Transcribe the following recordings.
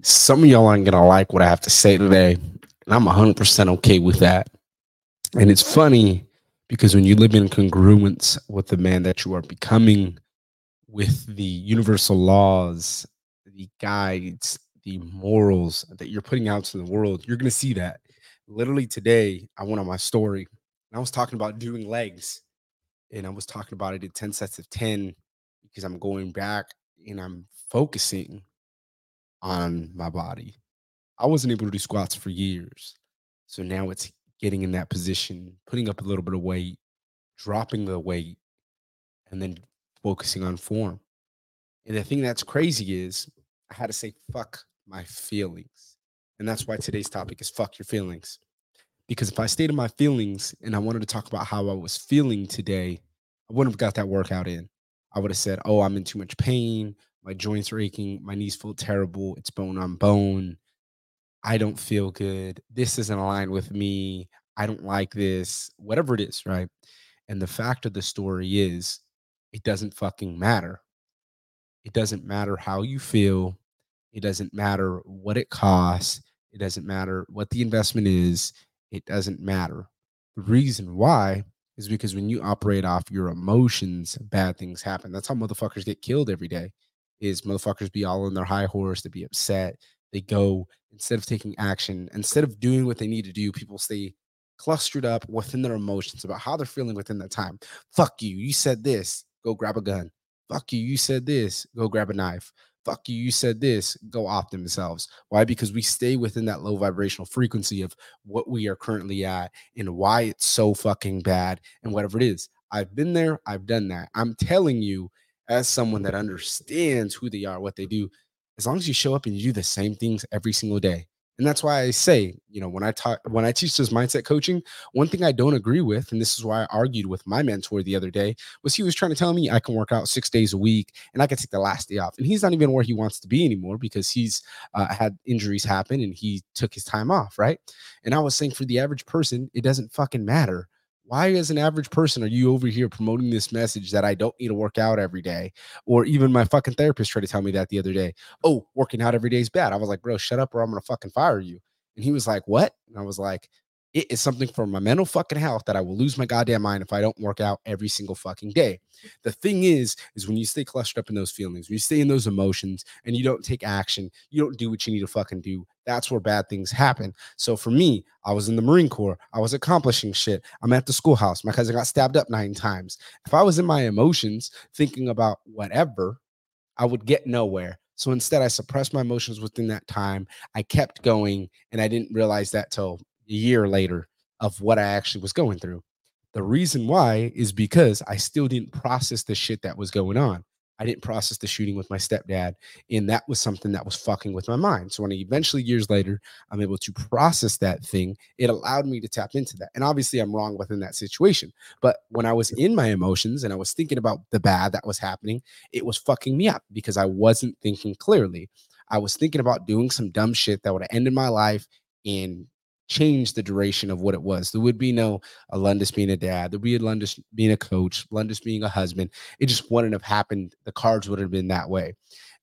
Some of y'all aren't gonna like what I have to say today, and I'm 100% okay with that. And it's funny because when you live in congruence with the man that you are becoming, with the universal laws, the guides, the morals that you're putting out to the world, you're gonna see that. Literally today, I went on my story and I was talking about doing legs, and I was talking about it at 10 sets of 10 because I'm going back and I'm focusing on my body. I wasn't able to do squats for years. So now it's getting in that position, putting up a little bit of weight, dropping the weight, and then focusing on form. And the thing that's crazy is I had to say fuck my feelings. And that's why today's topic is fuck your feelings. Because if I stayed in my feelings and I wanted to talk about how I was feeling today, I wouldn't have got that workout in. I would have said, Oh, I'm in too much pain. My joints are aching. My knees feel terrible. It's bone on bone. I don't feel good. This isn't aligned with me. I don't like this, whatever it is, right? And the fact of the story is, it doesn't fucking matter. It doesn't matter how you feel. It doesn't matter what it costs. It doesn't matter what the investment is. It doesn't matter. The reason why is because when you operate off your emotions, bad things happen. That's how motherfuckers get killed every day. Is motherfuckers be all on their high horse, they be upset, they go instead of taking action, instead of doing what they need to do, people stay clustered up within their emotions about how they're feeling within that time. Fuck you. You said this. Go grab a gun. Fuck you. You said this. Go grab a knife. Fuck you. You said this. Go off themselves. Why? Because we stay within that low vibrational frequency of what we are currently at and why it's so fucking bad and whatever it is. I've been there. I've done that. I'm telling you, as someone that understands who they are, what they do, as long as you show up and you do the same things every single day, and that's why I say, you know, when I talk, when I teach this mindset coaching, one thing I don't agree with, and this is why I argued with my mentor the other day, was he was trying to tell me I can work out six days a week and I can take the last day off. And he's not even where he wants to be anymore because he's uh, had injuries happen and he took his time off. Right. And I was saying for the average person, it doesn't fucking matter why as an average person are you over here promoting this message that i don't need to work out every day? Or even my fucking therapist tried to tell me that the other day oh working out every day is bad. I was like bro shut up or i'm gonna fucking fire you. And he was like what? And i was like it is something for my mental fucking health that I will lose my goddamn mind if I don't work out every single fucking day. The thing is, is when you stay clustered up in those feelings, when you stay in those emotions and you don't take action, you don't do what you need to fucking do. That's where bad things happen. So for me, I was in the Marine Corps. I was accomplishing shit. I'm at the schoolhouse. My cousin got stabbed up nine times. If I was in my emotions thinking about whatever, I would get nowhere. So instead, I suppressed my emotions within that time. I kept going, and I didn't realize that till a year later of what I actually was going through. The reason why is because I still didn't process the shit that was going on. I didn't process the shooting with my stepdad. And that was something that was fucking with my mind. So when I eventually, years later, I'm able to process that thing, it allowed me to tap into that. And obviously, I'm wrong within that situation. But when I was in my emotions and I was thinking about the bad that was happening, it was fucking me up because I wasn't thinking clearly. I was thinking about doing some dumb shit that would have ended my life in change the duration of what it was. There would be no uh, Alundis being a dad. There'd be Alundis being a coach, Alundis being a husband. It just wouldn't have happened. The cards would have been that way.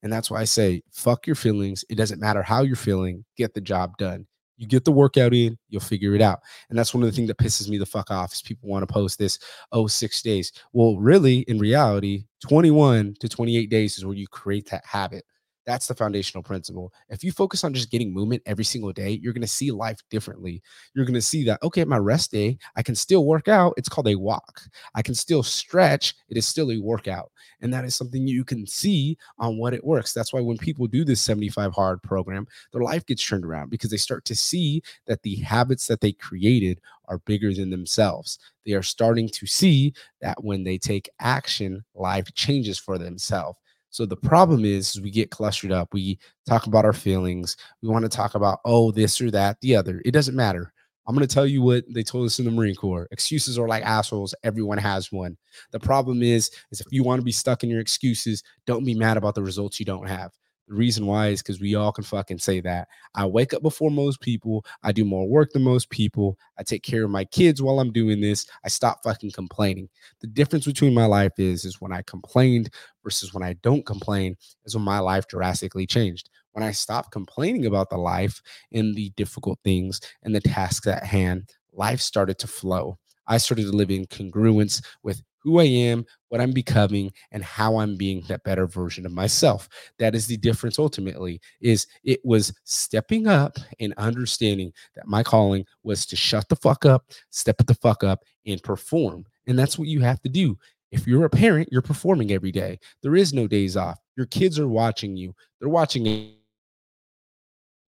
And that's why I say, fuck your feelings. It doesn't matter how you're feeling. Get the job done. You get the workout in, you'll figure it out. And that's one of the things that pisses me the fuck off is people want to post this, oh, six days. Well, really, in reality, 21 to 28 days is where you create that habit. That's the foundational principle. If you focus on just getting movement every single day, you're going to see life differently. You're going to see that, okay, my rest day, I can still work out. It's called a walk. I can still stretch. It is still a workout. And that is something you can see on what it works. That's why when people do this 75 hard program, their life gets turned around because they start to see that the habits that they created are bigger than themselves. They are starting to see that when they take action, life changes for themselves. So the problem is, is we get clustered up. We talk about our feelings. We want to talk about, oh, this or that, the other. It doesn't matter. I'm going to tell you what they told us in the Marine Corps. Excuses are like assholes. Everyone has one. The problem is, is if you want to be stuck in your excuses, don't be mad about the results you don't have. The reason why is because we all can fucking say that. I wake up before most people. I do more work than most people. I take care of my kids while I'm doing this. I stop fucking complaining. The difference between my life is is when I complained versus when I don't complain is when my life drastically changed. when I stopped complaining about the life and the difficult things and the tasks at hand, life started to flow. I started to live in congruence with who I am, what I'm becoming, and how I'm being that better version of myself. That is the difference ultimately, is it was stepping up and understanding that my calling was to shut the fuck up, step the fuck up, and perform. And that's what you have to do. If you're a parent, you're performing every day. There is no days off. Your kids are watching you. They're watching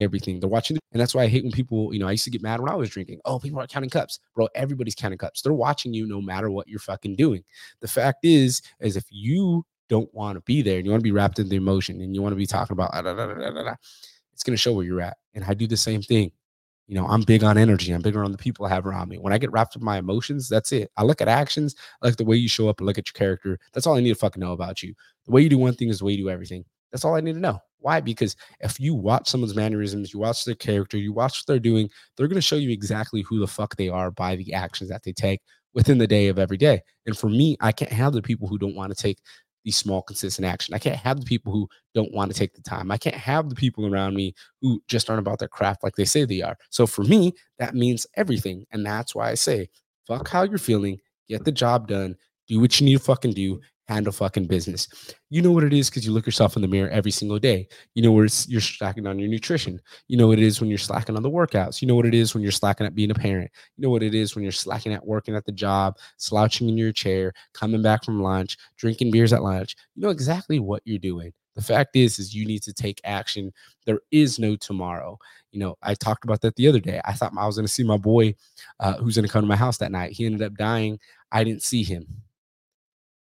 everything. They're watching, and that's why I hate when people, you know, I used to get mad when I was drinking. Oh, people are counting cups, bro. Everybody's counting cups. They're watching you no matter what you're fucking doing. The fact is, is if you don't want to be there and you want to be wrapped in the emotion and you want to be talking about, ah, it's going to show where you're at. And I do the same thing. You know, I'm big on energy. I'm bigger on the people I have around me. When I get wrapped up in my emotions, that's it. I look at actions, I like the way you show up, and look at your character. That's all I need to fucking know about you. The way you do one thing is the way you do everything. That's all I need to know. Why? Because if you watch someone's mannerisms, you watch their character, you watch what they're doing, they're going to show you exactly who the fuck they are by the actions that they take within the day of every day. And for me, I can't have the people who don't want to take these small, consistent action. I can't have the people who don't want to take the time. I can't have the people around me who just aren't about their craft like they say they are. So for me, that means everything. And that's why I say, fuck how you're feeling, get the job done, do what you need to fucking do, handle fucking business. You know what it is because you look yourself in the mirror every single day. You know where you're slacking on your nutrition. You know what it is when you're slacking on the workouts. You know what it is when you're slacking at being a parent. You know what it is when you're slacking at working at the job, slouching in your chair, coming back from lunch, drinking beers at lunch. You know exactly what you're doing. The fact is, is you need to take action. There is no tomorrow. You know, I talked about that the other day. I thought I was going to see my boy, uh, who's going to come to my house that night. He ended up dying. I didn't see him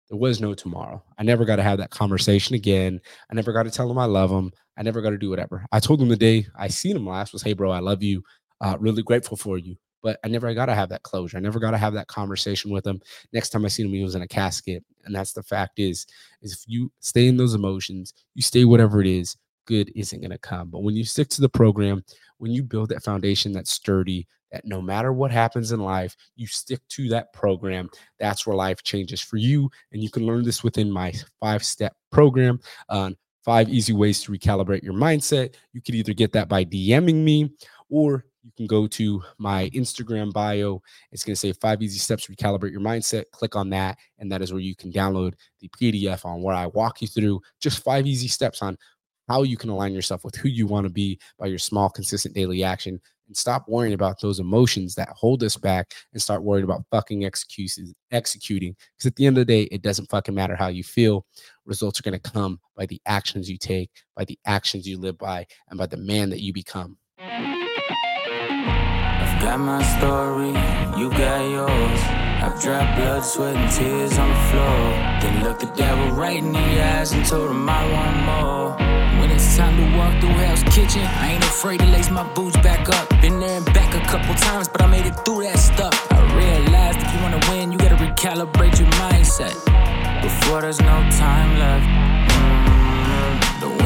there was no tomorrow. I never got to have that conversation again. I never got to tell him I love him. I never got to do whatever. I told him the day I seen him last was, "Hey, bro, I love you. Uh, really grateful for you." But I never got to have that closure. I never got to have that conversation with him. Next time I seen him, he was in a casket. And that's the fact is, is if you stay in those emotions, you stay whatever it is, good isn't going to come. But when you stick to the program, when you build that foundation that's sturdy, that no matter what happens in life, you stick to that program. That's where life changes for you. And you can learn this within my five step program on five easy ways to recalibrate your mindset. You could either get that by DMing me or you can go to my Instagram bio. It's going to say five easy steps to recalibrate your mindset. Click on that. And that is where you can download the PDF on where I walk you through just five easy steps on how you can align yourself with who you want to be by your small, consistent daily action and stop worrying about those emotions that hold us back and start worrying about fucking excuses, executing. Because at the end of the day, it doesn't fucking matter how you feel. Results are going to come by the actions you take, by the actions you live by, and by the man that you become. I've got my story, you got yours. I've dropped blood, sweat, and tears on the floor. Then looked the devil right in the eyes and told him I want more it's time to walk through Hell's Kitchen. I ain't afraid to lace my boots back up. Been there and back a couple times, but I made it through that stuff. I realized if you wanna win, you gotta recalibrate your mindset. Before there's no time left. Mm-hmm.